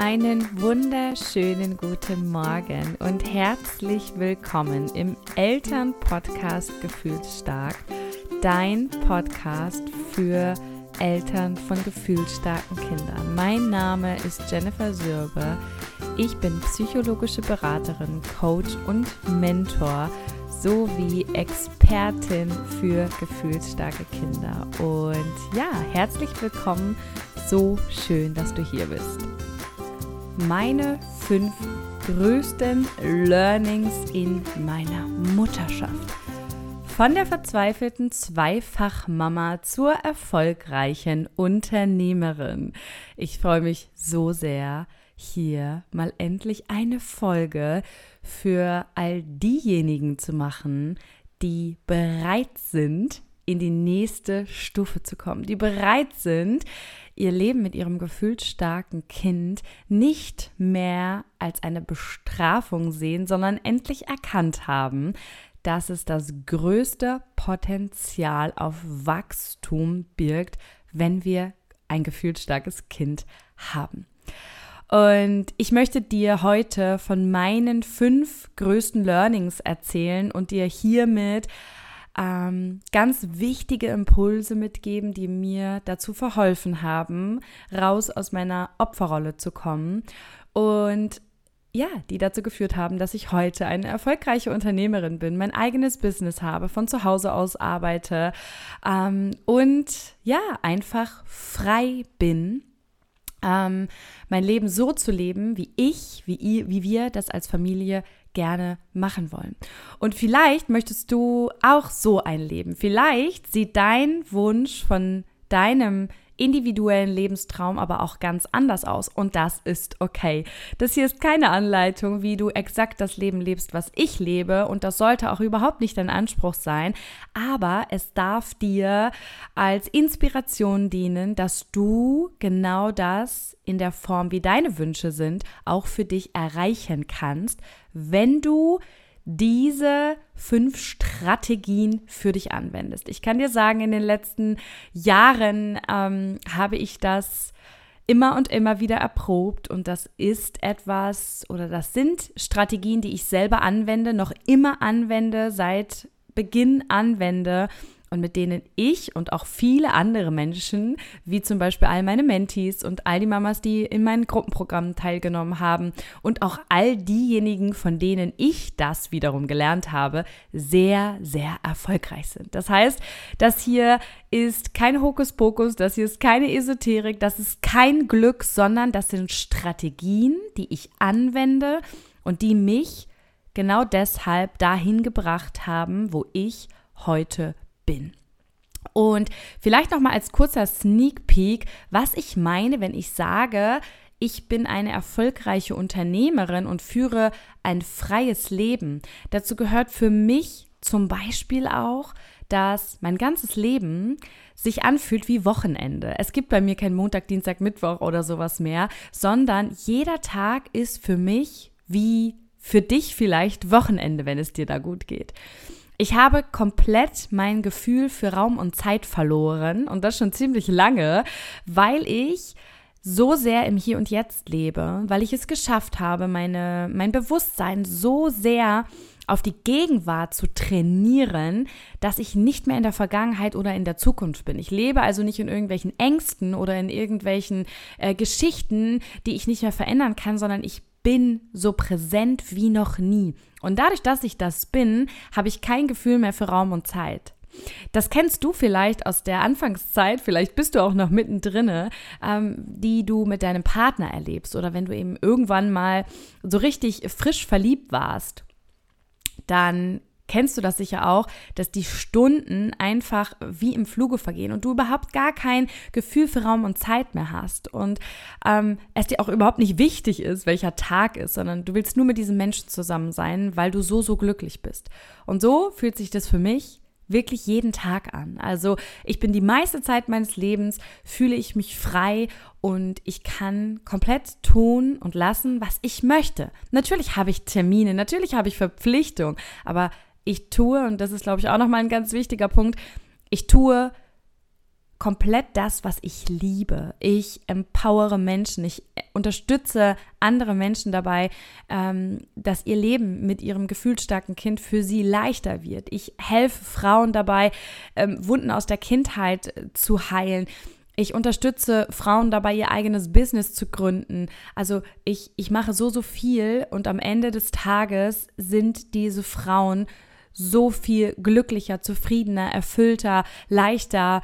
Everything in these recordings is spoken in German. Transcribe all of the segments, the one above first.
Einen wunderschönen guten Morgen und herzlich willkommen im Elternpodcast Gefühlsstark, dein Podcast für Eltern von gefühlsstarken Kindern. Mein Name ist Jennifer Sürbe. Ich bin psychologische Beraterin, Coach und Mentor sowie Expertin für gefühlsstarke Kinder. Und ja, herzlich willkommen. So schön, dass du hier bist meine fünf größten Learnings in meiner Mutterschaft. Von der verzweifelten Zweifachmama zur erfolgreichen Unternehmerin. Ich freue mich so sehr, hier mal endlich eine Folge für all diejenigen zu machen, die bereit sind, in die nächste Stufe zu kommen, die bereit sind, ihr Leben mit ihrem gefühlsstarken Kind nicht mehr als eine Bestrafung sehen, sondern endlich erkannt haben, dass es das größte Potenzial auf Wachstum birgt, wenn wir ein gefühlsstarkes Kind haben. Und ich möchte dir heute von meinen fünf größten Learnings erzählen und dir hiermit ähm, ganz wichtige Impulse mitgeben, die mir dazu verholfen haben, raus aus meiner Opferrolle zu kommen und ja, die dazu geführt haben, dass ich heute eine erfolgreiche Unternehmerin bin, mein eigenes Business habe, von zu Hause aus arbeite ähm, und ja, einfach frei bin ähm, mein Leben so zu leben, wie ich, wie, ihr, wie wir das als Familie gerne machen wollen. Und vielleicht möchtest du auch so ein Leben. Vielleicht sieht dein Wunsch von deinem individuellen Lebenstraum aber auch ganz anders aus. Und das ist okay. Das hier ist keine Anleitung, wie du exakt das Leben lebst, was ich lebe. Und das sollte auch überhaupt nicht dein Anspruch sein. Aber es darf dir als Inspiration dienen, dass du genau das in der Form, wie deine Wünsche sind, auch für dich erreichen kannst, wenn du diese fünf Strategien für dich anwendest. Ich kann dir sagen, in den letzten Jahren ähm, habe ich das immer und immer wieder erprobt und das ist etwas oder das sind Strategien, die ich selber anwende, noch immer anwende, seit Beginn anwende und mit denen ich und auch viele andere Menschen, wie zum Beispiel all meine Mentees und all die Mamas, die in meinen Gruppenprogrammen teilgenommen haben und auch all diejenigen, von denen ich das wiederum gelernt habe, sehr, sehr erfolgreich sind. Das heißt, das hier ist kein Hokuspokus, das hier ist keine Esoterik, das ist kein Glück, sondern das sind Strategien, die ich anwende und die mich genau deshalb dahin gebracht haben, wo ich heute bin. Und vielleicht noch mal als kurzer Sneak Peek, was ich meine, wenn ich sage, ich bin eine erfolgreiche Unternehmerin und führe ein freies Leben. Dazu gehört für mich zum Beispiel auch, dass mein ganzes Leben sich anfühlt wie Wochenende. Es gibt bei mir kein Montag, Dienstag, Mittwoch oder sowas mehr, sondern jeder Tag ist für mich wie für dich vielleicht Wochenende, wenn es dir da gut geht. Ich habe komplett mein Gefühl für Raum und Zeit verloren und das schon ziemlich lange, weil ich so sehr im Hier und Jetzt lebe, weil ich es geschafft habe, meine, mein Bewusstsein so sehr auf die Gegenwart zu trainieren, dass ich nicht mehr in der Vergangenheit oder in der Zukunft bin. Ich lebe also nicht in irgendwelchen Ängsten oder in irgendwelchen äh, Geschichten, die ich nicht mehr verändern kann, sondern ich bin so präsent wie noch nie. Und dadurch, dass ich das bin, habe ich kein Gefühl mehr für Raum und Zeit. Das kennst du vielleicht aus der Anfangszeit, vielleicht bist du auch noch mittendrin, ähm, die du mit deinem Partner erlebst oder wenn du eben irgendwann mal so richtig frisch verliebt warst, dann kennst du das sicher auch, dass die Stunden einfach wie im Fluge vergehen und du überhaupt gar kein Gefühl für Raum und Zeit mehr hast und ähm, es dir auch überhaupt nicht wichtig ist, welcher Tag ist, sondern du willst nur mit diesem Menschen zusammen sein, weil du so, so glücklich bist. Und so fühlt sich das für mich wirklich jeden Tag an. Also ich bin die meiste Zeit meines Lebens, fühle ich mich frei und ich kann komplett tun und lassen, was ich möchte. Natürlich habe ich Termine, natürlich habe ich Verpflichtungen, aber ich tue, und das ist, glaube ich, auch nochmal ein ganz wichtiger Punkt, ich tue komplett das, was ich liebe. Ich empowere Menschen, ich unterstütze andere Menschen dabei, ähm, dass ihr Leben mit ihrem gefühlsstarken Kind für sie leichter wird. Ich helfe Frauen dabei, ähm, Wunden aus der Kindheit äh, zu heilen. Ich unterstütze Frauen dabei, ihr eigenes Business zu gründen. Also ich, ich mache so, so viel und am Ende des Tages sind diese Frauen so viel glücklicher, zufriedener, erfüllter, leichter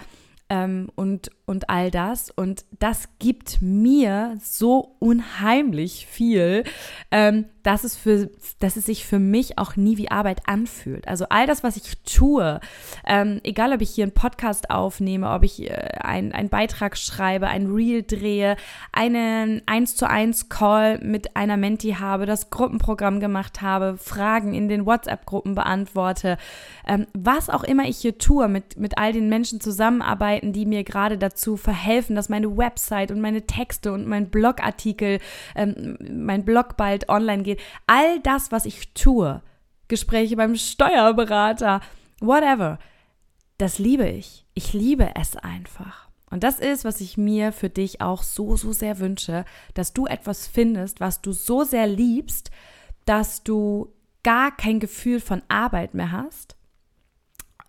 ähm, und, und all das. Und das gibt mir so unheimlich viel, ähm, dass, es für, dass es sich für mich auch nie wie Arbeit anfühlt. Also all das, was ich tue, ähm, egal ob ich hier einen Podcast aufnehme, ob ich äh, einen Beitrag schreibe, ein Reel drehe, einen 1 zu 1 Call mit einer Menti habe, das Gruppenprogramm gemacht habe, Fragen in den WhatsApp-Gruppen beantworte, ähm, was auch immer ich hier tue, mit, mit all den Menschen zusammenarbeiten, die mir gerade dazu verhelfen, dass meine Website und meine Texte und mein Blogartikel, ähm, mein Blog bald online geht, all das, was ich tue, Gespräche beim Steuerberater, whatever, das liebe ich. Ich liebe es einfach. Und das ist, was ich mir für dich auch so, so sehr wünsche, dass du etwas findest, was du so sehr liebst, dass du gar kein Gefühl von Arbeit mehr hast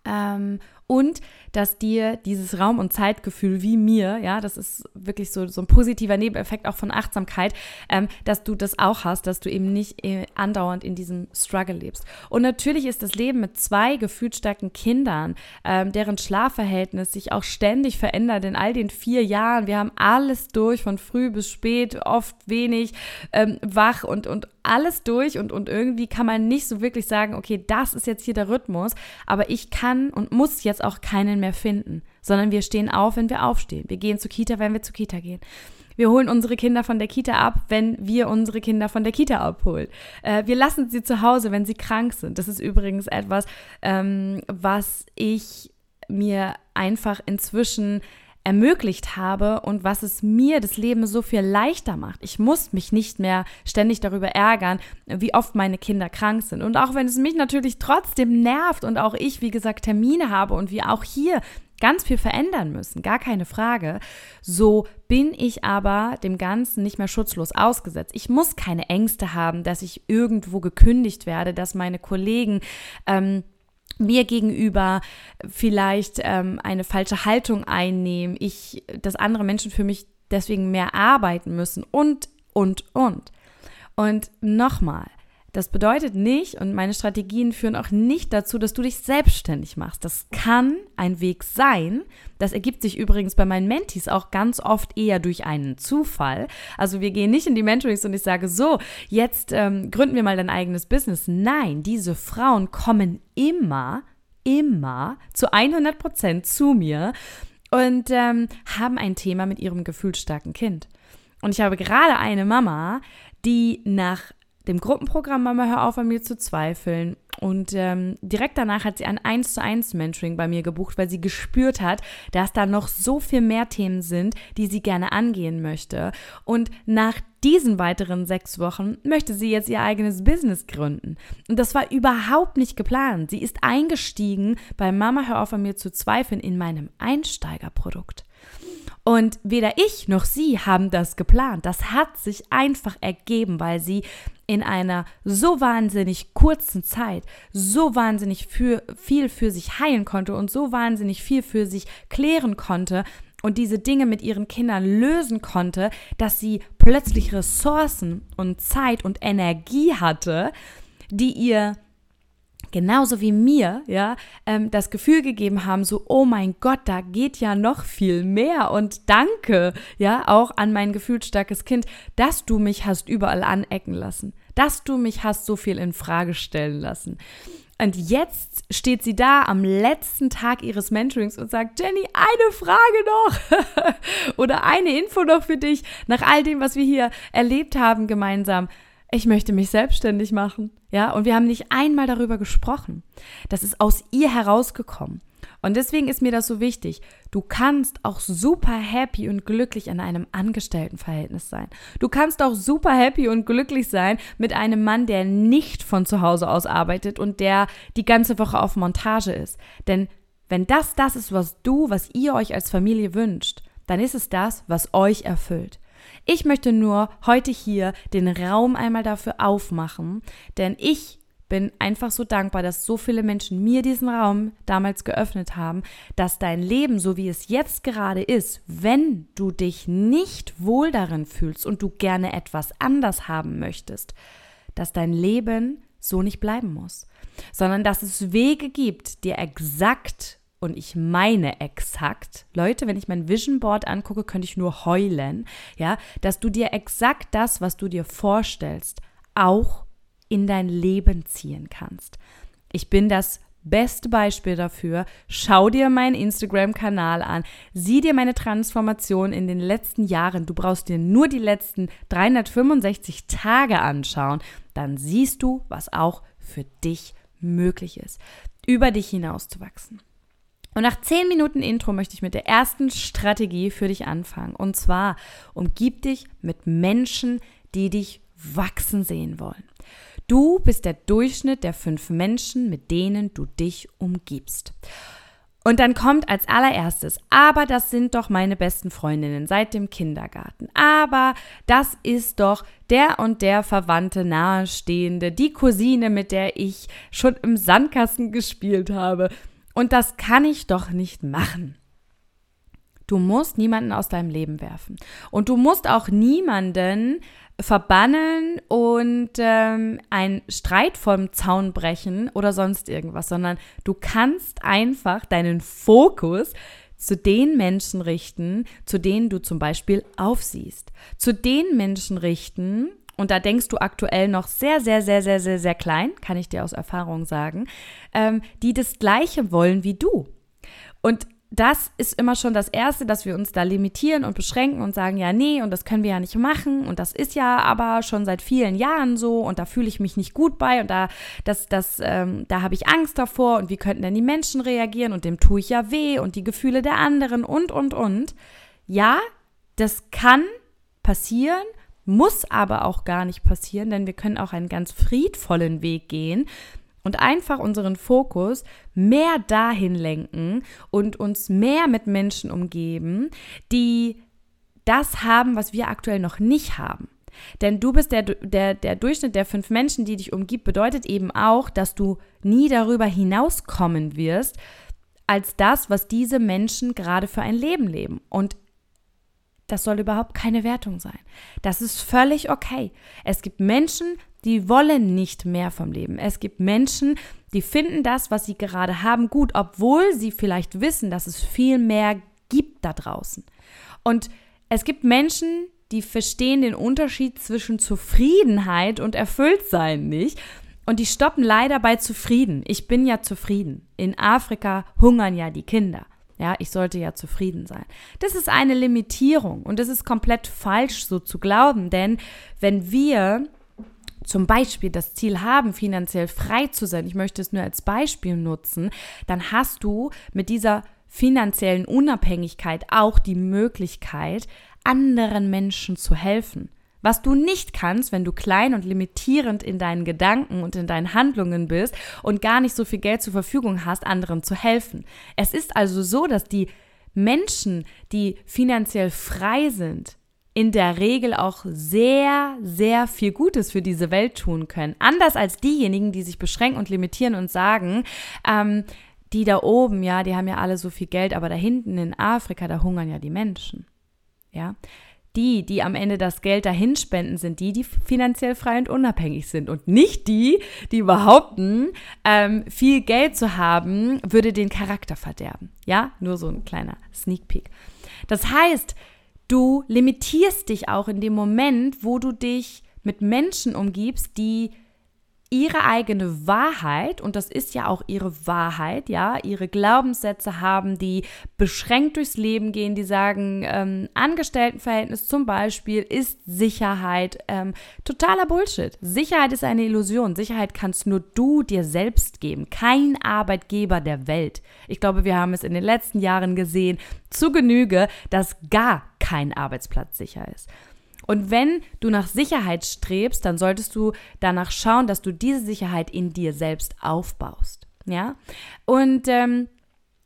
ähm, und dass dir dieses Raum- und Zeitgefühl wie mir, ja, das ist wirklich so, so ein positiver Nebeneffekt auch von Achtsamkeit, ähm, dass du das auch hast, dass du eben nicht äh, andauernd in diesem Struggle lebst. Und natürlich ist das Leben mit zwei gefühlsstarken Kindern, ähm, deren Schlafverhältnis sich auch ständig verändert in all den vier Jahren. Wir haben alles durch, von früh bis spät, oft wenig ähm, wach und, und alles durch und, und irgendwie kann man nicht so wirklich sagen, okay, das ist jetzt hier der Rhythmus, aber ich kann und muss jetzt auch keinen mehr finden, sondern wir stehen auf, wenn wir aufstehen. Wir gehen zur Kita, wenn wir zur Kita gehen. Wir holen unsere Kinder von der Kita ab, wenn wir unsere Kinder von der Kita abholen. Äh, wir lassen sie zu Hause, wenn sie krank sind. Das ist übrigens etwas, ähm, was ich mir einfach inzwischen ermöglicht habe und was es mir das Leben so viel leichter macht. Ich muss mich nicht mehr ständig darüber ärgern, wie oft meine Kinder krank sind. Und auch wenn es mich natürlich trotzdem nervt und auch ich, wie gesagt, Termine habe und wir auch hier ganz viel verändern müssen, gar keine Frage, so bin ich aber dem Ganzen nicht mehr schutzlos ausgesetzt. Ich muss keine Ängste haben, dass ich irgendwo gekündigt werde, dass meine Kollegen ähm, mir gegenüber vielleicht ähm, eine falsche Haltung einnehmen, ich, dass andere Menschen für mich deswegen mehr arbeiten müssen und, und, und. Und nochmal, das bedeutet nicht, und meine Strategien führen auch nicht dazu, dass du dich selbstständig machst. Das kann ein Weg sein. Das ergibt sich übrigens bei meinen Mentees auch ganz oft eher durch einen Zufall. Also wir gehen nicht in die Mentorings und ich sage so, jetzt ähm, gründen wir mal dein eigenes Business. Nein, diese Frauen kommen immer, immer zu 100 Prozent zu mir und ähm, haben ein Thema mit ihrem gefühlsstarken Kind. Und ich habe gerade eine Mama, die nach dem Gruppenprogramm Mama Hör auf an mir zu zweifeln. Und ähm, direkt danach hat sie ein 1 zu 1 Mentoring bei mir gebucht, weil sie gespürt hat, dass da noch so viel mehr Themen sind, die sie gerne angehen möchte. Und nach diesen weiteren sechs Wochen möchte sie jetzt ihr eigenes Business gründen. Und das war überhaupt nicht geplant. Sie ist eingestiegen bei Mama Hör auf an mir zu zweifeln in meinem Einsteigerprodukt. Und weder ich noch sie haben das geplant. Das hat sich einfach ergeben, weil sie in einer so wahnsinnig kurzen Zeit so wahnsinnig für, viel für sich heilen konnte und so wahnsinnig viel für sich klären konnte und diese Dinge mit ihren Kindern lösen konnte, dass sie plötzlich Ressourcen und Zeit und Energie hatte, die ihr genauso wie mir, ja, ähm, das Gefühl gegeben haben, so, oh mein Gott, da geht ja noch viel mehr und danke, ja, auch an mein gefühlsstarkes Kind, dass du mich hast überall anecken lassen, dass du mich hast so viel in Frage stellen lassen. Und jetzt steht sie da am letzten Tag ihres Mentorings und sagt, Jenny, eine Frage noch oder eine Info noch für dich nach all dem, was wir hier erlebt haben gemeinsam ich möchte mich selbstständig machen. Ja, und wir haben nicht einmal darüber gesprochen. Das ist aus ihr herausgekommen. Und deswegen ist mir das so wichtig. Du kannst auch super happy und glücklich in einem Angestelltenverhältnis sein. Du kannst auch super happy und glücklich sein mit einem Mann, der nicht von zu Hause aus arbeitet und der die ganze Woche auf Montage ist. Denn wenn das das ist, was du, was ihr euch als Familie wünscht, dann ist es das, was euch erfüllt. Ich möchte nur heute hier den Raum einmal dafür aufmachen, denn ich bin einfach so dankbar, dass so viele Menschen mir diesen Raum damals geöffnet haben, dass dein Leben, so wie es jetzt gerade ist, wenn du dich nicht wohl darin fühlst und du gerne etwas anders haben möchtest, dass dein Leben so nicht bleiben muss, sondern dass es Wege gibt, dir exakt und ich meine exakt, Leute, wenn ich mein Vision Board angucke, könnte ich nur heulen, ja, dass du dir exakt das, was du dir vorstellst, auch in dein Leben ziehen kannst. Ich bin das beste Beispiel dafür. Schau dir meinen Instagram-Kanal an. Sieh dir meine Transformation in den letzten Jahren. Du brauchst dir nur die letzten 365 Tage anschauen. Dann siehst du, was auch für dich möglich ist, über dich hinauszuwachsen. Und nach 10 Minuten Intro möchte ich mit der ersten Strategie für dich anfangen. Und zwar umgib dich mit Menschen, die dich wachsen sehen wollen. Du bist der Durchschnitt der fünf Menschen, mit denen du dich umgibst. Und dann kommt als allererstes, aber das sind doch meine besten Freundinnen seit dem Kindergarten. Aber das ist doch der und der Verwandte nahestehende, die Cousine, mit der ich schon im Sandkasten gespielt habe. Und das kann ich doch nicht machen. Du musst niemanden aus deinem Leben werfen. Und du musst auch niemanden verbannen und ähm, einen Streit vom Zaun brechen oder sonst irgendwas, sondern du kannst einfach deinen Fokus zu den Menschen richten, zu denen du zum Beispiel aufsiehst. Zu den Menschen richten, und da denkst du aktuell noch sehr, sehr, sehr, sehr, sehr, sehr klein, kann ich dir aus Erfahrung sagen, ähm, die das Gleiche wollen wie du. Und das ist immer schon das Erste, dass wir uns da limitieren und beschränken und sagen, ja, nee, und das können wir ja nicht machen und das ist ja aber schon seit vielen Jahren so und da fühle ich mich nicht gut bei und da, das, das, ähm, da habe ich Angst davor und wie könnten denn die Menschen reagieren und dem tue ich ja weh und die Gefühle der anderen und, und, und. Ja, das kann passieren, muss aber auch gar nicht passieren, denn wir können auch einen ganz friedvollen Weg gehen und einfach unseren Fokus mehr dahin lenken und uns mehr mit Menschen umgeben, die das haben, was wir aktuell noch nicht haben. Denn du bist der, der, der Durchschnitt der fünf Menschen, die dich umgibt, bedeutet eben auch, dass du nie darüber hinauskommen wirst, als das, was diese Menschen gerade für ein Leben leben. Und das soll überhaupt keine Wertung sein. Das ist völlig okay. Es gibt Menschen, die wollen nicht mehr vom Leben. Es gibt Menschen, die finden das, was sie gerade haben, gut, obwohl sie vielleicht wissen, dass es viel mehr gibt da draußen. Und es gibt Menschen, die verstehen den Unterschied zwischen Zufriedenheit und Erfülltsein nicht. Und die stoppen leider bei zufrieden. Ich bin ja zufrieden. In Afrika hungern ja die Kinder. Ja, ich sollte ja zufrieden sein. Das ist eine Limitierung und das ist komplett falsch so zu glauben, denn wenn wir zum Beispiel das Ziel haben, finanziell frei zu sein, ich möchte es nur als Beispiel nutzen, dann hast du mit dieser finanziellen Unabhängigkeit auch die Möglichkeit, anderen Menschen zu helfen. Was du nicht kannst, wenn du klein und limitierend in deinen Gedanken und in deinen Handlungen bist und gar nicht so viel Geld zur Verfügung hast, anderen zu helfen. Es ist also so, dass die Menschen, die finanziell frei sind, in der Regel auch sehr, sehr viel Gutes für diese Welt tun können. Anders als diejenigen, die sich beschränken und limitieren und sagen, ähm, die da oben, ja, die haben ja alle so viel Geld, aber da hinten in Afrika, da hungern ja die Menschen. Ja. Die, die am Ende das Geld dahin spenden, sind die, die finanziell frei und unabhängig sind. Und nicht die, die behaupten, ähm, viel Geld zu haben, würde den Charakter verderben. Ja, nur so ein kleiner Sneak Peek. Das heißt, Du limitierst dich auch in dem Moment, wo du dich mit Menschen umgibst, die ihre eigene Wahrheit, und das ist ja auch ihre Wahrheit, ja, ihre Glaubenssätze haben, die beschränkt durchs Leben gehen, die sagen, ähm, Angestelltenverhältnis zum Beispiel ist Sicherheit ähm, totaler Bullshit. Sicherheit ist eine Illusion. Sicherheit kannst nur du dir selbst geben, kein Arbeitgeber der Welt. Ich glaube, wir haben es in den letzten Jahren gesehen, zu Genüge, dass gar kein Arbeitsplatz sicher ist. Und wenn du nach Sicherheit strebst, dann solltest du danach schauen, dass du diese Sicherheit in dir selbst aufbaust. Ja? Und ähm,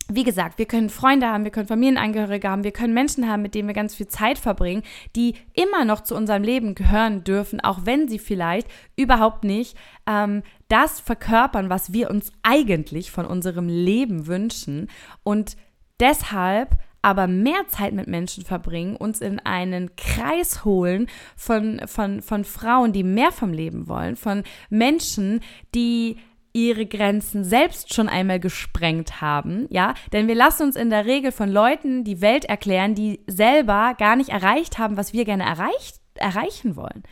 wie gesagt, wir können Freunde haben, wir können Familienangehörige haben, wir können Menschen haben, mit denen wir ganz viel Zeit verbringen, die immer noch zu unserem Leben gehören dürfen, auch wenn sie vielleicht überhaupt nicht ähm, das verkörpern, was wir uns eigentlich von unserem Leben wünschen. Und deshalb aber mehr Zeit mit Menschen verbringen, uns in einen Kreis holen von, von, von Frauen, die mehr vom Leben wollen, von Menschen, die ihre Grenzen selbst schon einmal gesprengt haben, ja, denn wir lassen uns in der Regel von Leuten die Welt erklären, die selber gar nicht erreicht haben, was wir gerne erreicht, erreichen wollen.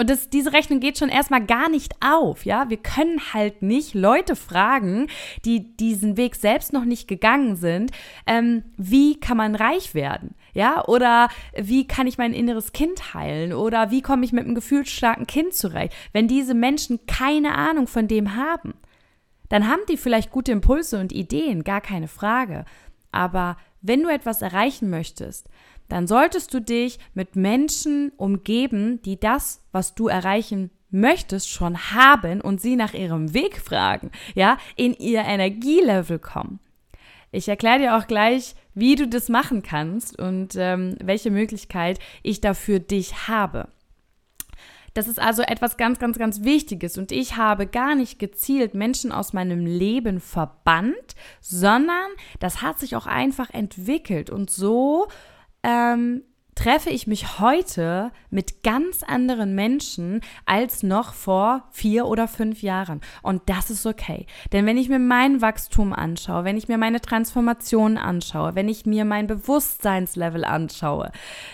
Und das, diese Rechnung geht schon erstmal gar nicht auf, ja. Wir können halt nicht Leute fragen, die diesen Weg selbst noch nicht gegangen sind, ähm, wie kann man reich werden, ja? Oder wie kann ich mein inneres Kind heilen? Oder wie komme ich mit einem gefühlsstarken Kind zurecht? Wenn diese Menschen keine Ahnung von dem haben dann haben die vielleicht gute Impulse und Ideen, gar keine Frage. Aber wenn du etwas erreichen möchtest, dann solltest du dich mit Menschen umgeben, die das, was du erreichen möchtest, schon haben und sie nach ihrem Weg fragen, ja, in ihr Energielevel kommen. Ich erkläre dir auch gleich, wie du das machen kannst und ähm, welche Möglichkeit ich dafür dich habe. Das ist also etwas ganz, ganz, ganz Wichtiges. Und ich habe gar nicht gezielt Menschen aus meinem Leben verbannt, sondern das hat sich auch einfach entwickelt. Und so ähm, treffe ich mich heute mit ganz anderen Menschen als noch vor vier oder fünf Jahren. Und das ist okay. Denn wenn ich mir mein Wachstum anschaue, wenn ich mir meine Transformation anschaue, wenn ich mir mein Bewusstseinslevel anschaue,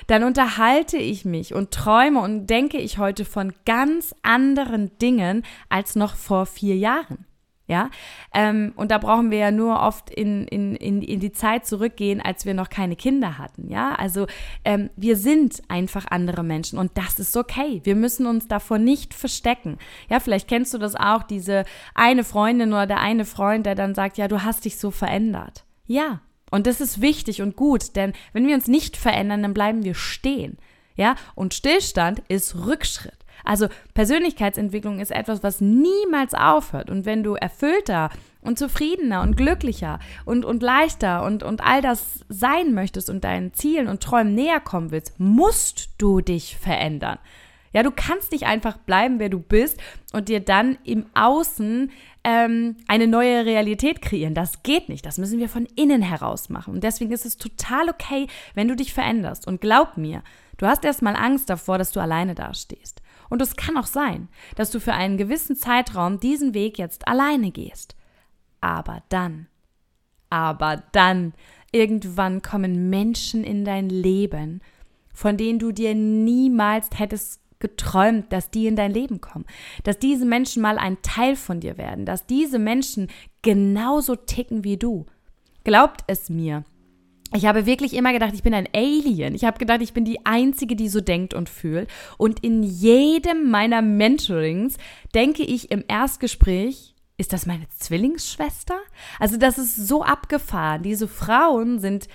dann unterhalte ich mich und träume und denke ich heute von ganz anderen Dingen als noch vor vier Jahren. Ja, ähm, und da brauchen wir ja nur oft in, in, in, in die Zeit zurückgehen, als wir noch keine Kinder hatten. Ja, also ähm, wir sind einfach andere Menschen und das ist okay. Wir müssen uns davor nicht verstecken. Ja, vielleicht kennst du das auch, diese eine Freundin oder der eine Freund, der dann sagt, ja, du hast dich so verändert. Ja, und das ist wichtig und gut, denn wenn wir uns nicht verändern, dann bleiben wir stehen. Ja, und Stillstand ist Rückschritt. Also Persönlichkeitsentwicklung ist etwas, was niemals aufhört. Und wenn du erfüllter und zufriedener und glücklicher und, und leichter und, und all das sein möchtest und deinen Zielen und Träumen näher kommen willst, musst du dich verändern. Ja, du kannst nicht einfach bleiben, wer du bist und dir dann im Außen ähm, eine neue Realität kreieren. Das geht nicht. Das müssen wir von innen heraus machen. Und deswegen ist es total okay, wenn du dich veränderst. Und glaub mir, du hast erstmal Angst davor, dass du alleine dastehst. Und es kann auch sein, dass du für einen gewissen Zeitraum diesen Weg jetzt alleine gehst. Aber dann, aber dann, irgendwann kommen Menschen in dein Leben, von denen du dir niemals hättest geträumt, dass die in dein Leben kommen, dass diese Menschen mal ein Teil von dir werden, dass diese Menschen genauso ticken wie du. Glaubt es mir, ich habe wirklich immer gedacht, ich bin ein Alien. Ich habe gedacht, ich bin die Einzige, die so denkt und fühlt. Und in jedem meiner Mentorings denke ich im Erstgespräch, ist das meine Zwillingsschwester? Also das ist so abgefahren. Diese Frauen sind,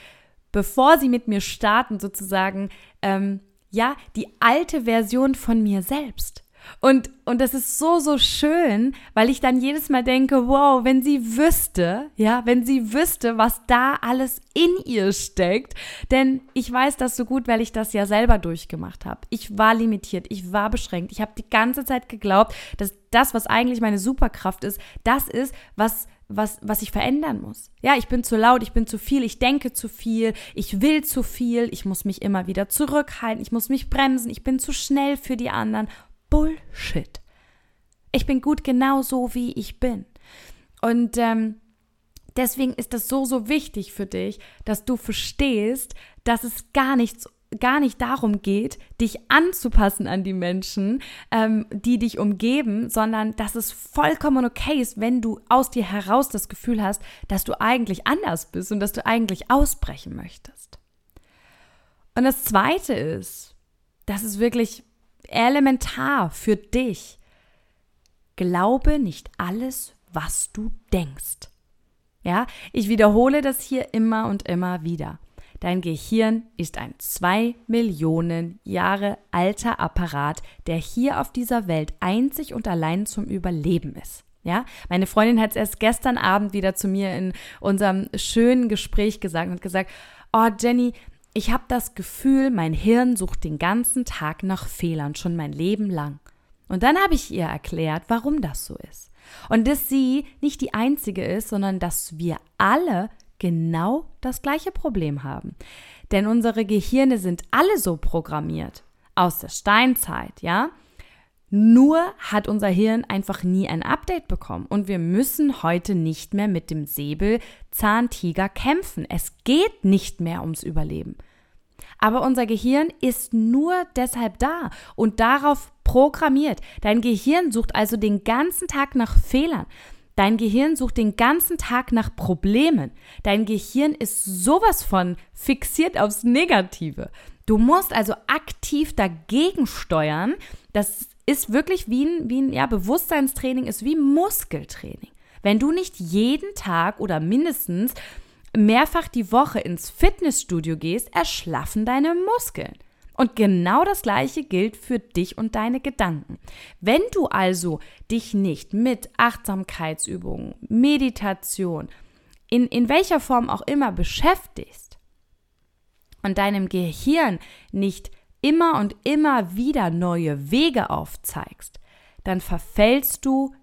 bevor sie mit mir starten, sozusagen, ähm, ja, die alte Version von mir selbst. Und, und das ist so, so schön, weil ich dann jedes Mal denke, wow, wenn sie wüsste, ja, wenn sie wüsste, was da alles in ihr steckt. Denn ich weiß das so gut, weil ich das ja selber durchgemacht habe. Ich war limitiert, ich war beschränkt. Ich habe die ganze Zeit geglaubt, dass das, was eigentlich meine Superkraft ist, das ist, was was, was ich verändern muss. Ja, ich bin zu laut, ich bin zu viel, ich denke zu viel, ich will zu viel, ich muss mich immer wieder zurückhalten, ich muss mich bremsen, ich bin zu schnell für die anderen Bullshit. Ich bin gut genau so, wie ich bin. Und ähm, deswegen ist das so, so wichtig für dich, dass du verstehst, dass es gar nichts gar nicht darum geht, dich anzupassen an die Menschen, ähm, die dich umgeben, sondern dass es vollkommen okay ist, wenn du aus dir heraus das Gefühl hast, dass du eigentlich anders bist und dass du eigentlich ausbrechen möchtest. Und das Zweite ist, das ist wirklich elementar für dich. Glaube nicht alles, was du denkst. Ja, ich wiederhole das hier immer und immer wieder. Dein Gehirn ist ein zwei Millionen Jahre alter Apparat, der hier auf dieser Welt einzig und allein zum Überleben ist. Ja, meine Freundin hat es erst gestern Abend wieder zu mir in unserem schönen Gespräch gesagt und gesagt, oh Jenny, ich habe das Gefühl, mein Hirn sucht den ganzen Tag nach Fehlern, schon mein Leben lang. Und dann habe ich ihr erklärt, warum das so ist. Und dass sie nicht die Einzige ist, sondern dass wir alle genau das gleiche Problem haben. Denn unsere Gehirne sind alle so programmiert. Aus der Steinzeit, ja? Nur hat unser Hirn einfach nie ein Update bekommen und wir müssen heute nicht mehr mit dem Säbelzahntiger kämpfen. Es geht nicht mehr ums Überleben. Aber unser Gehirn ist nur deshalb da und darauf programmiert. Dein Gehirn sucht also den ganzen Tag nach Fehlern. Dein Gehirn sucht den ganzen Tag nach Problemen. Dein Gehirn ist sowas von fixiert aufs Negative. Du musst also aktiv dagegen steuern. Das ist wirklich wie ein, wie ein ja, Bewusstseinstraining, ist wie Muskeltraining. Wenn du nicht jeden Tag oder mindestens mehrfach die Woche ins Fitnessstudio gehst, erschlaffen deine Muskeln. Und genau das Gleiche gilt für dich und deine Gedanken. Wenn du also dich nicht mit Achtsamkeitsübungen, Meditation, in, in welcher Form auch immer beschäftigst und deinem Gehirn nicht immer und immer wieder neue Wege aufzeigst, dann verfällst du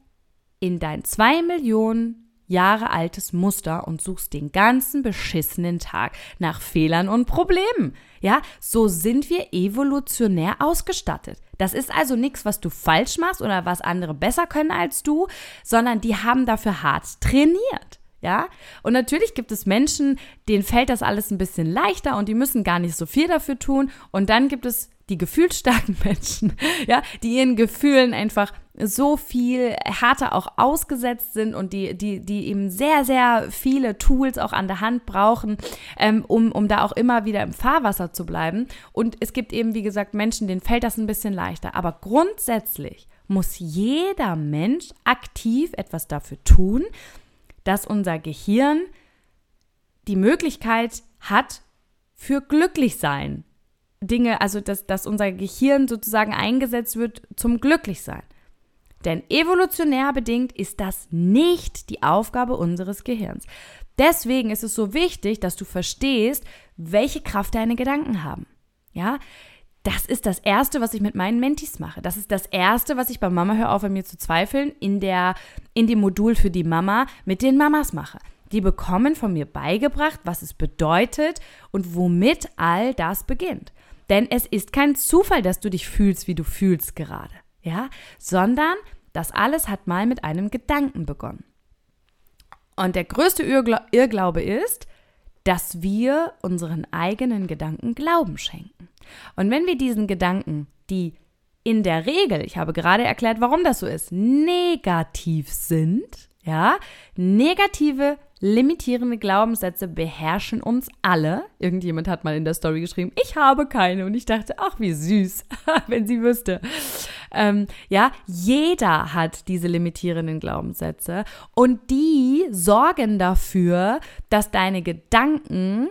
in dein zwei Millionen Jahre altes Muster und suchst den ganzen beschissenen Tag nach Fehlern und Problemen. Ja, so sind wir evolutionär ausgestattet. Das ist also nichts, was du falsch machst oder was andere besser können als du, sondern die haben dafür hart trainiert. Ja, und natürlich gibt es Menschen, denen fällt das alles ein bisschen leichter und die müssen gar nicht so viel dafür tun. Und dann gibt es die gefühlsstarken Menschen, ja, die ihren Gefühlen einfach so viel härter auch ausgesetzt sind und die, die, die eben sehr, sehr viele Tools auch an der Hand brauchen, ähm, um, um da auch immer wieder im Fahrwasser zu bleiben. Und es gibt eben, wie gesagt, Menschen, denen fällt das ein bisschen leichter. Aber grundsätzlich muss jeder Mensch aktiv etwas dafür tun, dass unser Gehirn die Möglichkeit hat, für glücklich sein Dinge, also dass, dass unser Gehirn sozusagen eingesetzt wird zum Glücklichsein. Denn evolutionär bedingt ist das nicht die Aufgabe unseres Gehirns. Deswegen ist es so wichtig, dass du verstehst, welche Kraft deine Gedanken haben. Ja, das ist das Erste, was ich mit meinen Mentis mache. Das ist das Erste, was ich bei Mama Hör auf, an mir zu zweifeln, in, der, in dem Modul für die Mama mit den Mamas mache. Die bekommen von mir beigebracht, was es bedeutet und womit all das beginnt. Denn es ist kein Zufall, dass du dich fühlst, wie du fühlst gerade, ja, sondern das alles hat mal mit einem Gedanken begonnen. Und der größte Irrgla Irrglaube ist, dass wir unseren eigenen Gedanken Glauben schenken. Und wenn wir diesen Gedanken, die in der Regel, ich habe gerade erklärt, warum das so ist, negativ sind, ja, negative limitierende Glaubenssätze beherrschen uns alle. Irgendjemand hat mal in der Story geschrieben, ich habe keine. Und ich dachte, ach, wie süß, wenn sie wüsste. Ähm, ja, jeder hat diese limitierenden Glaubenssätze und die sorgen dafür, dass deine Gedanken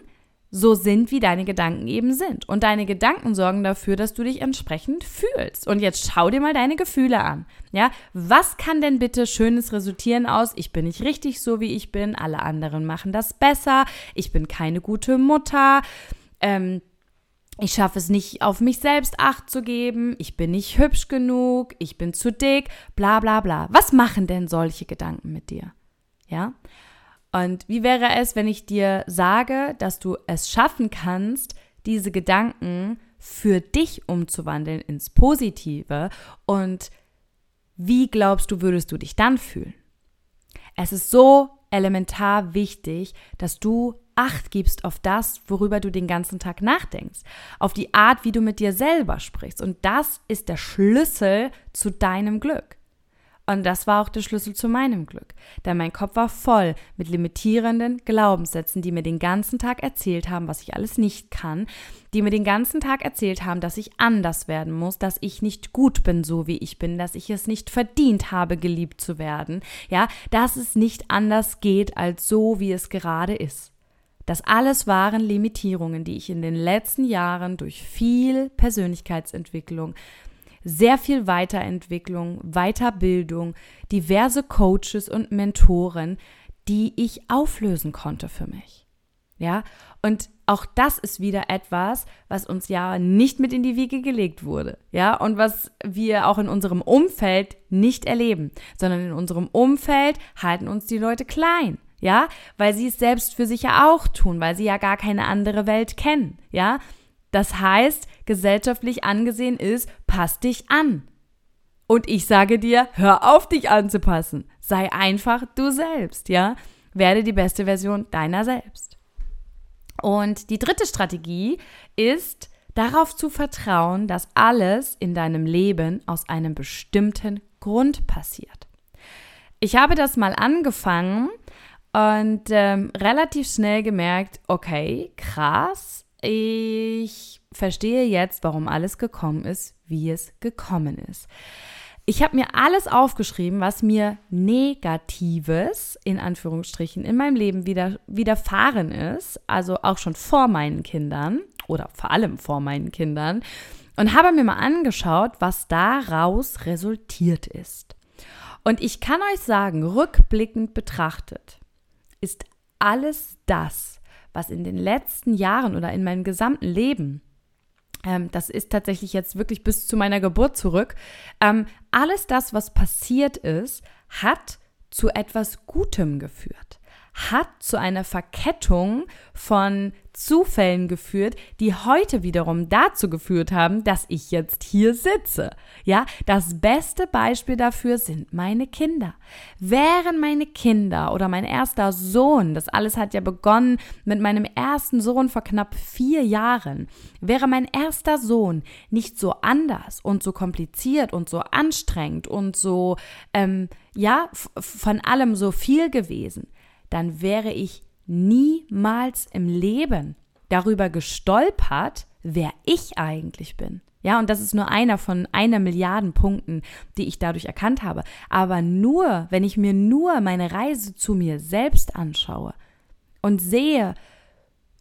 so sind, wie deine Gedanken eben sind. Und deine Gedanken sorgen dafür, dass du dich entsprechend fühlst. Und jetzt schau dir mal deine Gefühle an. Ja, was kann denn bitte Schönes resultieren aus? Ich bin nicht richtig so, wie ich bin. Alle anderen machen das besser. Ich bin keine gute Mutter. Ähm, ich schaffe es nicht, auf mich selbst Acht zu geben. Ich bin nicht hübsch genug. Ich bin zu dick. Bla, bla, bla. Was machen denn solche Gedanken mit dir? Ja? Und wie wäre es, wenn ich dir sage, dass du es schaffen kannst, diese Gedanken für dich umzuwandeln ins Positive und wie glaubst du, würdest du dich dann fühlen? Es ist so elementar wichtig, dass du Acht gibst auf das, worüber du den ganzen Tag nachdenkst, auf die Art, wie du mit dir selber sprichst. Und das ist der Schlüssel zu deinem Glück. Und das war auch der Schlüssel zu meinem Glück, denn mein Kopf war voll mit limitierenden Glaubenssätzen, die mir den ganzen Tag erzählt haben, was ich alles nicht kann, die mir den ganzen Tag erzählt haben, dass ich anders werden muss, dass ich nicht gut bin, so wie ich bin, dass ich es nicht verdient habe, geliebt zu werden, ja, dass es nicht anders geht als so, wie es gerade ist. Das alles waren Limitierungen, die ich in den letzten Jahren durch viel Persönlichkeitsentwicklung sehr viel Weiterentwicklung, Weiterbildung, diverse Coaches und Mentoren, die ich auflösen konnte für mich. Ja, und auch das ist wieder etwas, was uns ja nicht mit in die Wiege gelegt wurde, ja, und was wir auch in unserem Umfeld nicht erleben, sondern in unserem Umfeld halten uns die Leute klein, ja, weil sie es selbst für sich ja auch tun, weil sie ja gar keine andere Welt kennen, ja. Das heißt, gesellschaftlich angesehen ist, pass dich an. Und ich sage dir, hör auf, dich anzupassen. Sei einfach du selbst, ja. Werde die beste Version deiner selbst. Und die dritte Strategie ist, darauf zu vertrauen, dass alles in deinem Leben aus einem bestimmten Grund passiert. Ich habe das mal angefangen und ähm, relativ schnell gemerkt, okay, krass, ich verstehe jetzt, warum alles gekommen ist, wie es gekommen ist. Ich habe mir alles aufgeschrieben, was mir Negatives in Anführungsstrichen in meinem Leben wieder, widerfahren ist, also auch schon vor meinen Kindern oder vor allem vor meinen Kindern, und habe mir mal angeschaut, was daraus resultiert ist. Und ich kann euch sagen, rückblickend betrachtet, ist alles das, was in den letzten Jahren oder in meinem gesamten Leben ähm, das ist tatsächlich jetzt wirklich bis zu meiner Geburt zurück. Ähm, alles das, was passiert ist, hat zu etwas Gutem geführt hat zu einer Verkettung von Zufällen geführt, die heute wiederum dazu geführt haben, dass ich jetzt hier sitze. Ja, das beste Beispiel dafür sind meine Kinder. Wären meine Kinder oder mein erster Sohn, das alles hat ja begonnen mit meinem ersten Sohn vor knapp vier Jahren, wäre mein erster Sohn nicht so anders und so kompliziert und so anstrengend und so, ähm, ja, von allem so viel gewesen, dann wäre ich niemals im Leben darüber gestolpert, wer ich eigentlich bin. Ja, und das ist nur einer von einer Milliarden Punkten, die ich dadurch erkannt habe. Aber nur, wenn ich mir nur meine Reise zu mir selbst anschaue und sehe,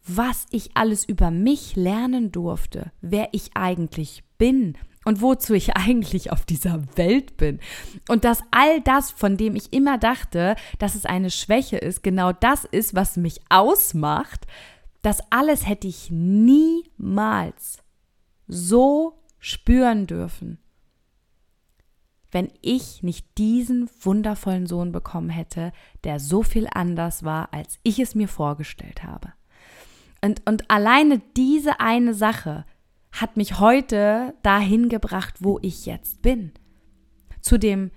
was ich alles über mich lernen durfte, wer ich eigentlich bin und wozu ich eigentlich auf dieser Welt bin. Und dass all das, von dem ich immer dachte, dass es eine Schwäche ist, genau das ist, was mich ausmacht, das alles hätte ich niemals so spüren dürfen, wenn ich nicht diesen wundervollen Sohn bekommen hätte, der so viel anders war, als ich es mir vorgestellt habe. Und, und alleine diese eine Sache hat mich heute dahin gebracht, wo ich jetzt bin. Zu dem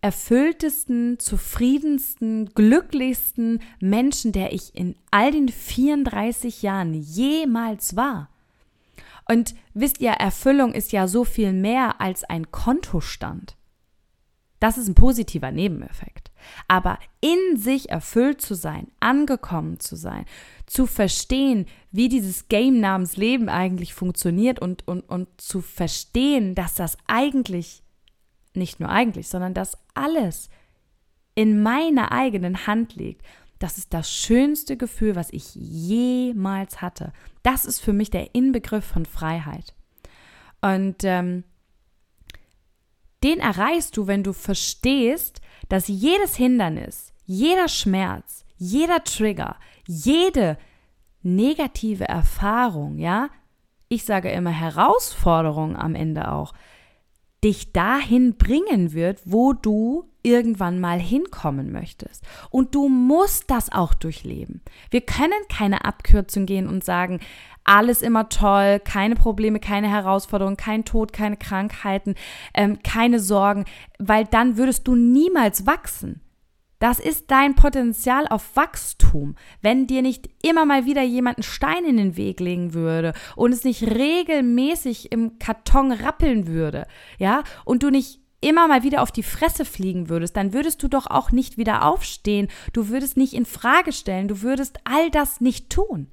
erfülltesten, zufriedensten, glücklichsten Menschen, der ich in all den 34 Jahren jemals war. Und wisst ihr, Erfüllung ist ja so viel mehr als ein Kontostand. Das ist ein positiver Nebeneffekt. Aber in sich erfüllt zu sein, angekommen zu sein, zu verstehen, wie dieses Game namens Leben eigentlich funktioniert und, und, und zu verstehen, dass das eigentlich, nicht nur eigentlich, sondern dass alles in meiner eigenen Hand liegt, das ist das schönste Gefühl, was ich jemals hatte. Das ist für mich der Inbegriff von Freiheit. Und ähm, den erreichst du, wenn du verstehst, dass jedes Hindernis, jeder Schmerz, jeder Trigger, jede negative Erfahrung, ja, ich sage immer Herausforderung am Ende auch, dich dahin bringen wird, wo du irgendwann mal hinkommen möchtest. Und du musst das auch durchleben. Wir können keine Abkürzung gehen und sagen, alles immer toll, keine Probleme, keine Herausforderungen, kein Tod, keine Krankheiten, ähm, keine Sorgen, weil dann würdest du niemals wachsen. Das ist dein Potenzial auf Wachstum. Wenn dir nicht immer mal wieder jemand einen Stein in den Weg legen würde und es nicht regelmäßig im Karton rappeln würde, ja, und du nicht immer mal wieder auf die Fresse fliegen würdest, dann würdest du doch auch nicht wieder aufstehen, du würdest nicht in Frage stellen, du würdest all das nicht tun.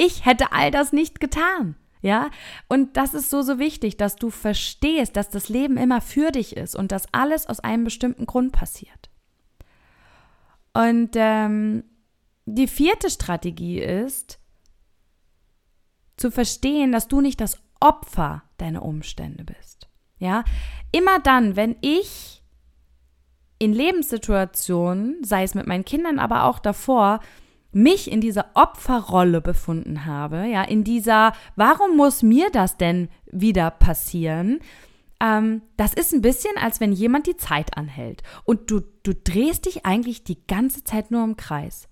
Ich hätte all das nicht getan. Ja, und das ist so, so wichtig, dass du verstehst, dass das Leben immer für dich ist und dass alles aus einem bestimmten Grund passiert. Und ähm, die vierte Strategie ist, zu verstehen, dass du nicht das Opfer deiner Umstände bist. Ja, immer dann, wenn ich in Lebenssituationen, sei es mit meinen Kindern, aber auch davor, mich in dieser Opferrolle befunden habe, ja, in dieser, warum muss mir das denn wieder passieren? Ähm, das ist ein bisschen, als wenn jemand die Zeit anhält und du, du drehst dich eigentlich die ganze Zeit nur im Kreis.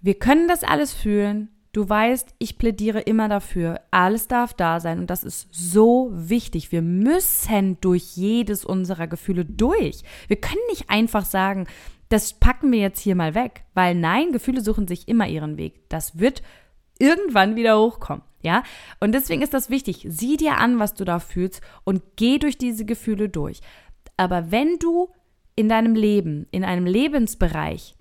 Wir können das alles fühlen. Du weißt, ich plädiere immer dafür. Alles darf da sein und das ist so wichtig. Wir müssen durch jedes unserer Gefühle durch. Wir können nicht einfach sagen, das packen wir jetzt hier mal weg, weil nein, Gefühle suchen sich immer ihren Weg. Das wird irgendwann wieder hochkommen, ja? Und deswegen ist das wichtig. Sieh dir an, was du da fühlst und geh durch diese Gefühle durch. Aber wenn du in deinem Leben, in einem Lebensbereich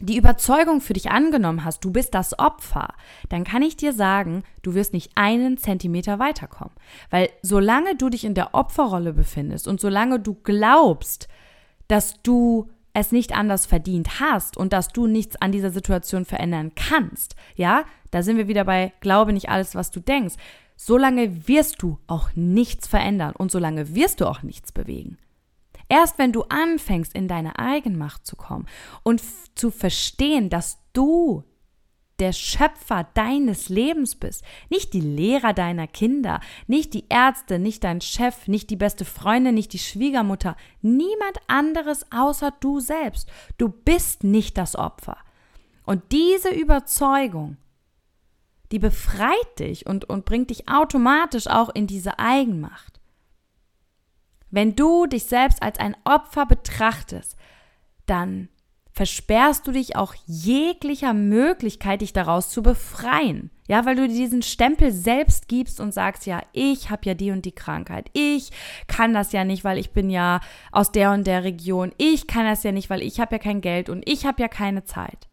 die Überzeugung für dich angenommen hast, du bist das Opfer, dann kann ich dir sagen, du wirst nicht einen Zentimeter weiterkommen. Weil solange du dich in der Opferrolle befindest und solange du glaubst, dass du es nicht anders verdient hast und dass du nichts an dieser Situation verändern kannst, ja, da sind wir wieder bei Glaube nicht alles, was du denkst. Solange wirst du auch nichts verändern und solange wirst du auch nichts bewegen. Erst wenn du anfängst, in deine Eigenmacht zu kommen und zu verstehen, dass du der Schöpfer deines Lebens bist, nicht die Lehrer deiner Kinder, nicht die Ärzte, nicht dein Chef, nicht die beste Freundin, nicht die Schwiegermutter, niemand anderes außer du selbst. Du bist nicht das Opfer. Und diese Überzeugung, die befreit dich und, und bringt dich automatisch auch in diese Eigenmacht. Wenn du dich selbst als ein Opfer betrachtest, dann versperrst du dich auch jeglicher Möglichkeit, dich daraus zu befreien. Ja, weil du dir diesen Stempel selbst gibst und sagst, ja, ich habe ja die und die Krankheit. Ich kann das ja nicht, weil ich bin ja aus der und der Region. Ich kann das ja nicht, weil ich habe ja kein Geld und ich habe ja keine Zeit.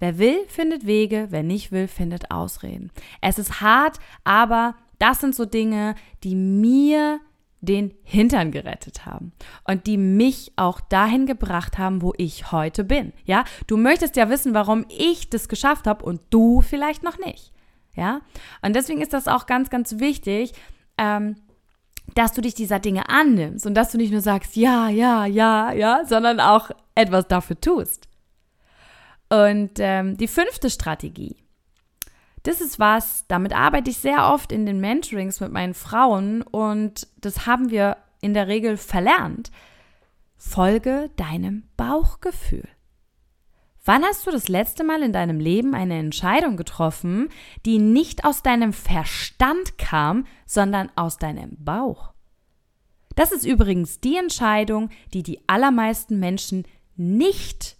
Wer will, findet Wege, wer nicht will, findet Ausreden. Es ist hart, aber das sind so Dinge, die mir den Hintern gerettet haben und die mich auch dahin gebracht haben, wo ich heute bin. Ja, du möchtest ja wissen, warum ich das geschafft habe und du vielleicht noch nicht. Ja, und deswegen ist das auch ganz, ganz wichtig, ähm, dass du dich dieser Dinge annimmst und dass du nicht nur sagst, ja, ja, ja, ja, sondern auch etwas dafür tust. Und ähm, die fünfte Strategie, das ist was, damit arbeite ich sehr oft in den Mentorings mit meinen Frauen und das haben wir in der Regel verlernt. Folge deinem Bauchgefühl. Wann hast du das letzte Mal in deinem Leben eine Entscheidung getroffen, die nicht aus deinem Verstand kam, sondern aus deinem Bauch? Das ist übrigens die Entscheidung, die die allermeisten Menschen nicht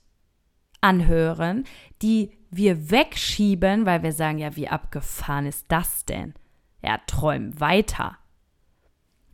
anhören, die wir wegschieben, weil wir sagen, ja, wie abgefahren ist das denn? Ja, träum weiter.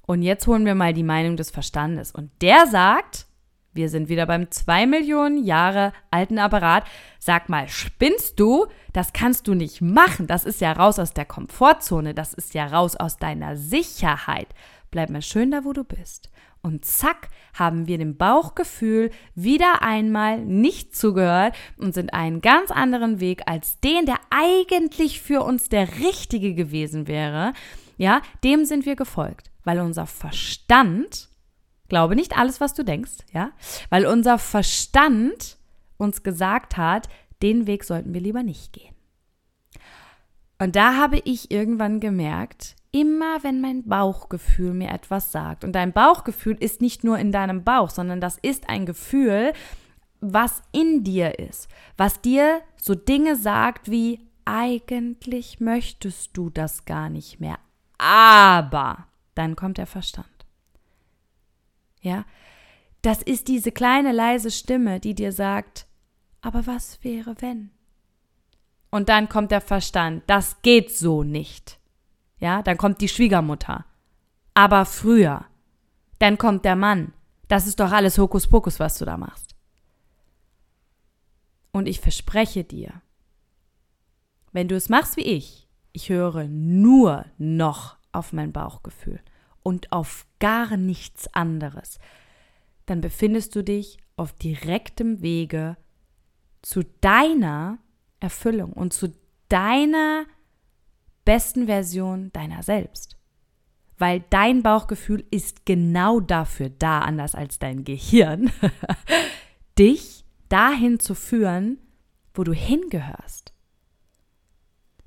Und jetzt holen wir mal die Meinung des Verstandes. Und der sagt, wir sind wieder beim zwei Millionen Jahre alten Apparat. Sag mal, spinnst du? Das kannst du nicht machen. Das ist ja raus aus der Komfortzone. Das ist ja raus aus deiner Sicherheit. Bleib mal schön da, wo du bist. Und zack, haben wir dem Bauchgefühl wieder einmal nicht zugehört und sind einen ganz anderen Weg als den, der eigentlich für uns der richtige gewesen wäre. Ja, dem sind wir gefolgt, weil unser Verstand, glaube nicht alles, was du denkst, ja, weil unser Verstand uns gesagt hat, den Weg sollten wir lieber nicht gehen. Und da habe ich irgendwann gemerkt, immer wenn mein Bauchgefühl mir etwas sagt. Und dein Bauchgefühl ist nicht nur in deinem Bauch, sondern das ist ein Gefühl, was in dir ist, was dir so Dinge sagt wie, eigentlich möchtest du das gar nicht mehr, aber dann kommt der Verstand. Ja, das ist diese kleine leise Stimme, die dir sagt, aber was wäre wenn? Und dann kommt der Verstand, das geht so nicht. Ja, dann kommt die Schwiegermutter. Aber früher. Dann kommt der Mann. Das ist doch alles Hokuspokus, was du da machst. Und ich verspreche dir, wenn du es machst wie ich, ich höre nur noch auf mein Bauchgefühl und auf gar nichts anderes, dann befindest du dich auf direktem Wege zu deiner Erfüllung und zu deiner besten Version deiner selbst. weil dein Bauchgefühl ist genau dafür da, anders als dein Gehirn, dich dahin zu führen, wo du hingehörst.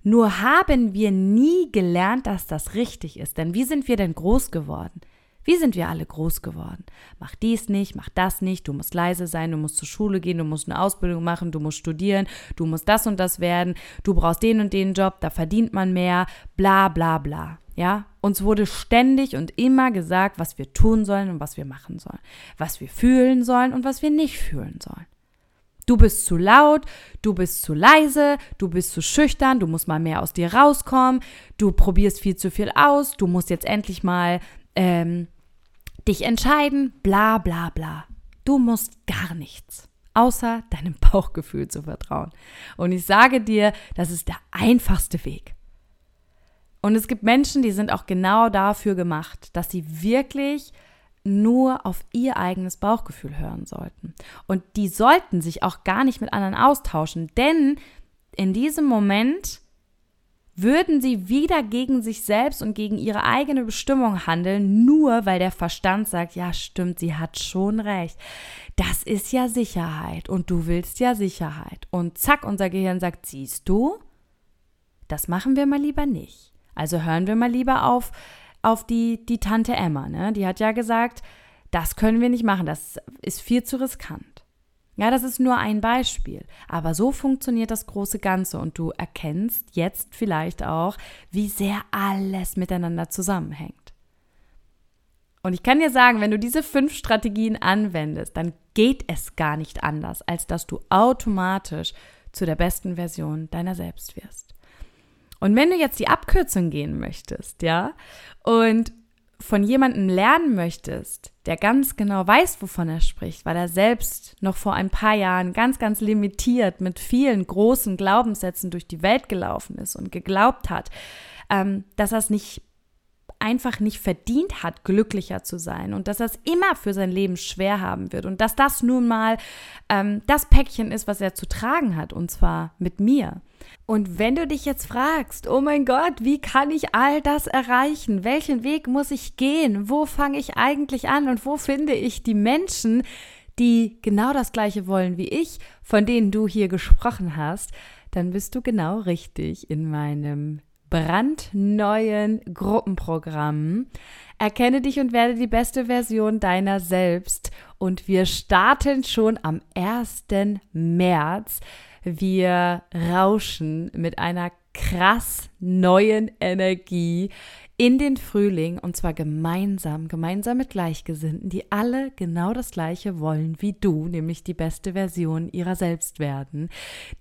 Nur haben wir nie gelernt, dass das richtig ist. Denn wie sind wir denn groß geworden? Wie sind wir alle groß geworden? Mach dies nicht, mach das nicht, du musst leise sein, du musst zur Schule gehen, du musst eine Ausbildung machen, du musst studieren, du musst das und das werden, du brauchst den und den Job, da verdient man mehr, bla bla bla. Ja, uns wurde ständig und immer gesagt, was wir tun sollen und was wir machen sollen, was wir fühlen sollen und was wir nicht fühlen sollen. Du bist zu laut, du bist zu leise, du bist zu schüchtern, du musst mal mehr aus dir rauskommen, du probierst viel zu viel aus, du musst jetzt endlich mal ähm, dich entscheiden, bla bla bla. Du musst gar nichts, außer deinem Bauchgefühl zu vertrauen. Und ich sage dir, das ist der einfachste Weg. Und es gibt Menschen, die sind auch genau dafür gemacht, dass sie wirklich nur auf ihr eigenes Bauchgefühl hören sollten. Und die sollten sich auch gar nicht mit anderen austauschen, denn in diesem Moment würden sie wieder gegen sich selbst und gegen ihre eigene Bestimmung handeln, nur weil der Verstand sagt, ja stimmt, sie hat schon recht. Das ist ja Sicherheit und du willst ja Sicherheit. Und zack, unser Gehirn sagt, siehst du, das machen wir mal lieber nicht. Also hören wir mal lieber auf, auf die, die Tante Emma. Ne? Die hat ja gesagt, das können wir nicht machen, das ist viel zu riskant. Ja, das ist nur ein Beispiel. Aber so funktioniert das große Ganze und du erkennst jetzt vielleicht auch, wie sehr alles miteinander zusammenhängt. Und ich kann dir sagen, wenn du diese fünf Strategien anwendest, dann geht es gar nicht anders, als dass du automatisch zu der besten Version deiner selbst wirst. Und wenn du jetzt die Abkürzung gehen möchtest, ja, und von jemandem lernen möchtest, der ganz genau weiß, wovon er spricht, weil er selbst noch vor ein paar Jahren ganz, ganz limitiert mit vielen großen Glaubenssätzen durch die Welt gelaufen ist und geglaubt hat, ähm, dass er es nicht einfach nicht verdient hat, glücklicher zu sein und dass er es immer für sein Leben schwer haben wird und dass das nun mal ähm, das Päckchen ist, was er zu tragen hat und zwar mit mir. Und wenn du dich jetzt fragst, oh mein Gott, wie kann ich all das erreichen? Welchen Weg muss ich gehen? Wo fange ich eigentlich an und wo finde ich die Menschen, die genau das gleiche wollen wie ich, von denen du hier gesprochen hast? Dann bist du genau richtig in meinem brandneuen Gruppenprogramm. Erkenne dich und werde die beste Version deiner selbst. Und wir starten schon am 1. März. Wir rauschen mit einer krass neuen Energie in den Frühling und zwar gemeinsam, gemeinsam mit Gleichgesinnten, die alle genau das Gleiche wollen wie du, nämlich die beste Version ihrer selbst werden,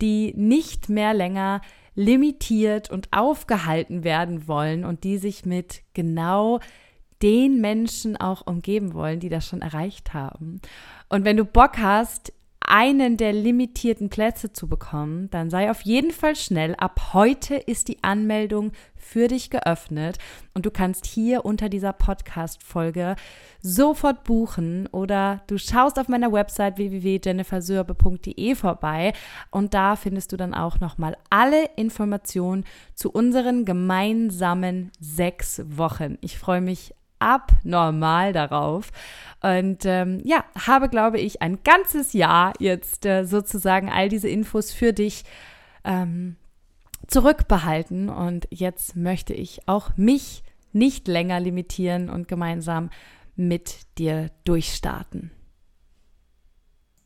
die nicht mehr länger limitiert und aufgehalten werden wollen und die sich mit genau den Menschen auch umgeben wollen, die das schon erreicht haben. Und wenn du Bock hast, einen der limitierten Plätze zu bekommen, dann sei auf jeden Fall schnell. Ab heute ist die Anmeldung für dich geöffnet und du kannst hier unter dieser Podcast-Folge sofort buchen oder du schaust auf meiner Website www.jennifersörbe.de vorbei und da findest du dann auch nochmal alle Informationen zu unseren gemeinsamen sechs Wochen. Ich freue mich abnormal darauf. Und ähm, ja, habe, glaube ich, ein ganzes Jahr jetzt äh, sozusagen all diese Infos für dich ähm, zurückbehalten. Und jetzt möchte ich auch mich nicht länger limitieren und gemeinsam mit dir durchstarten.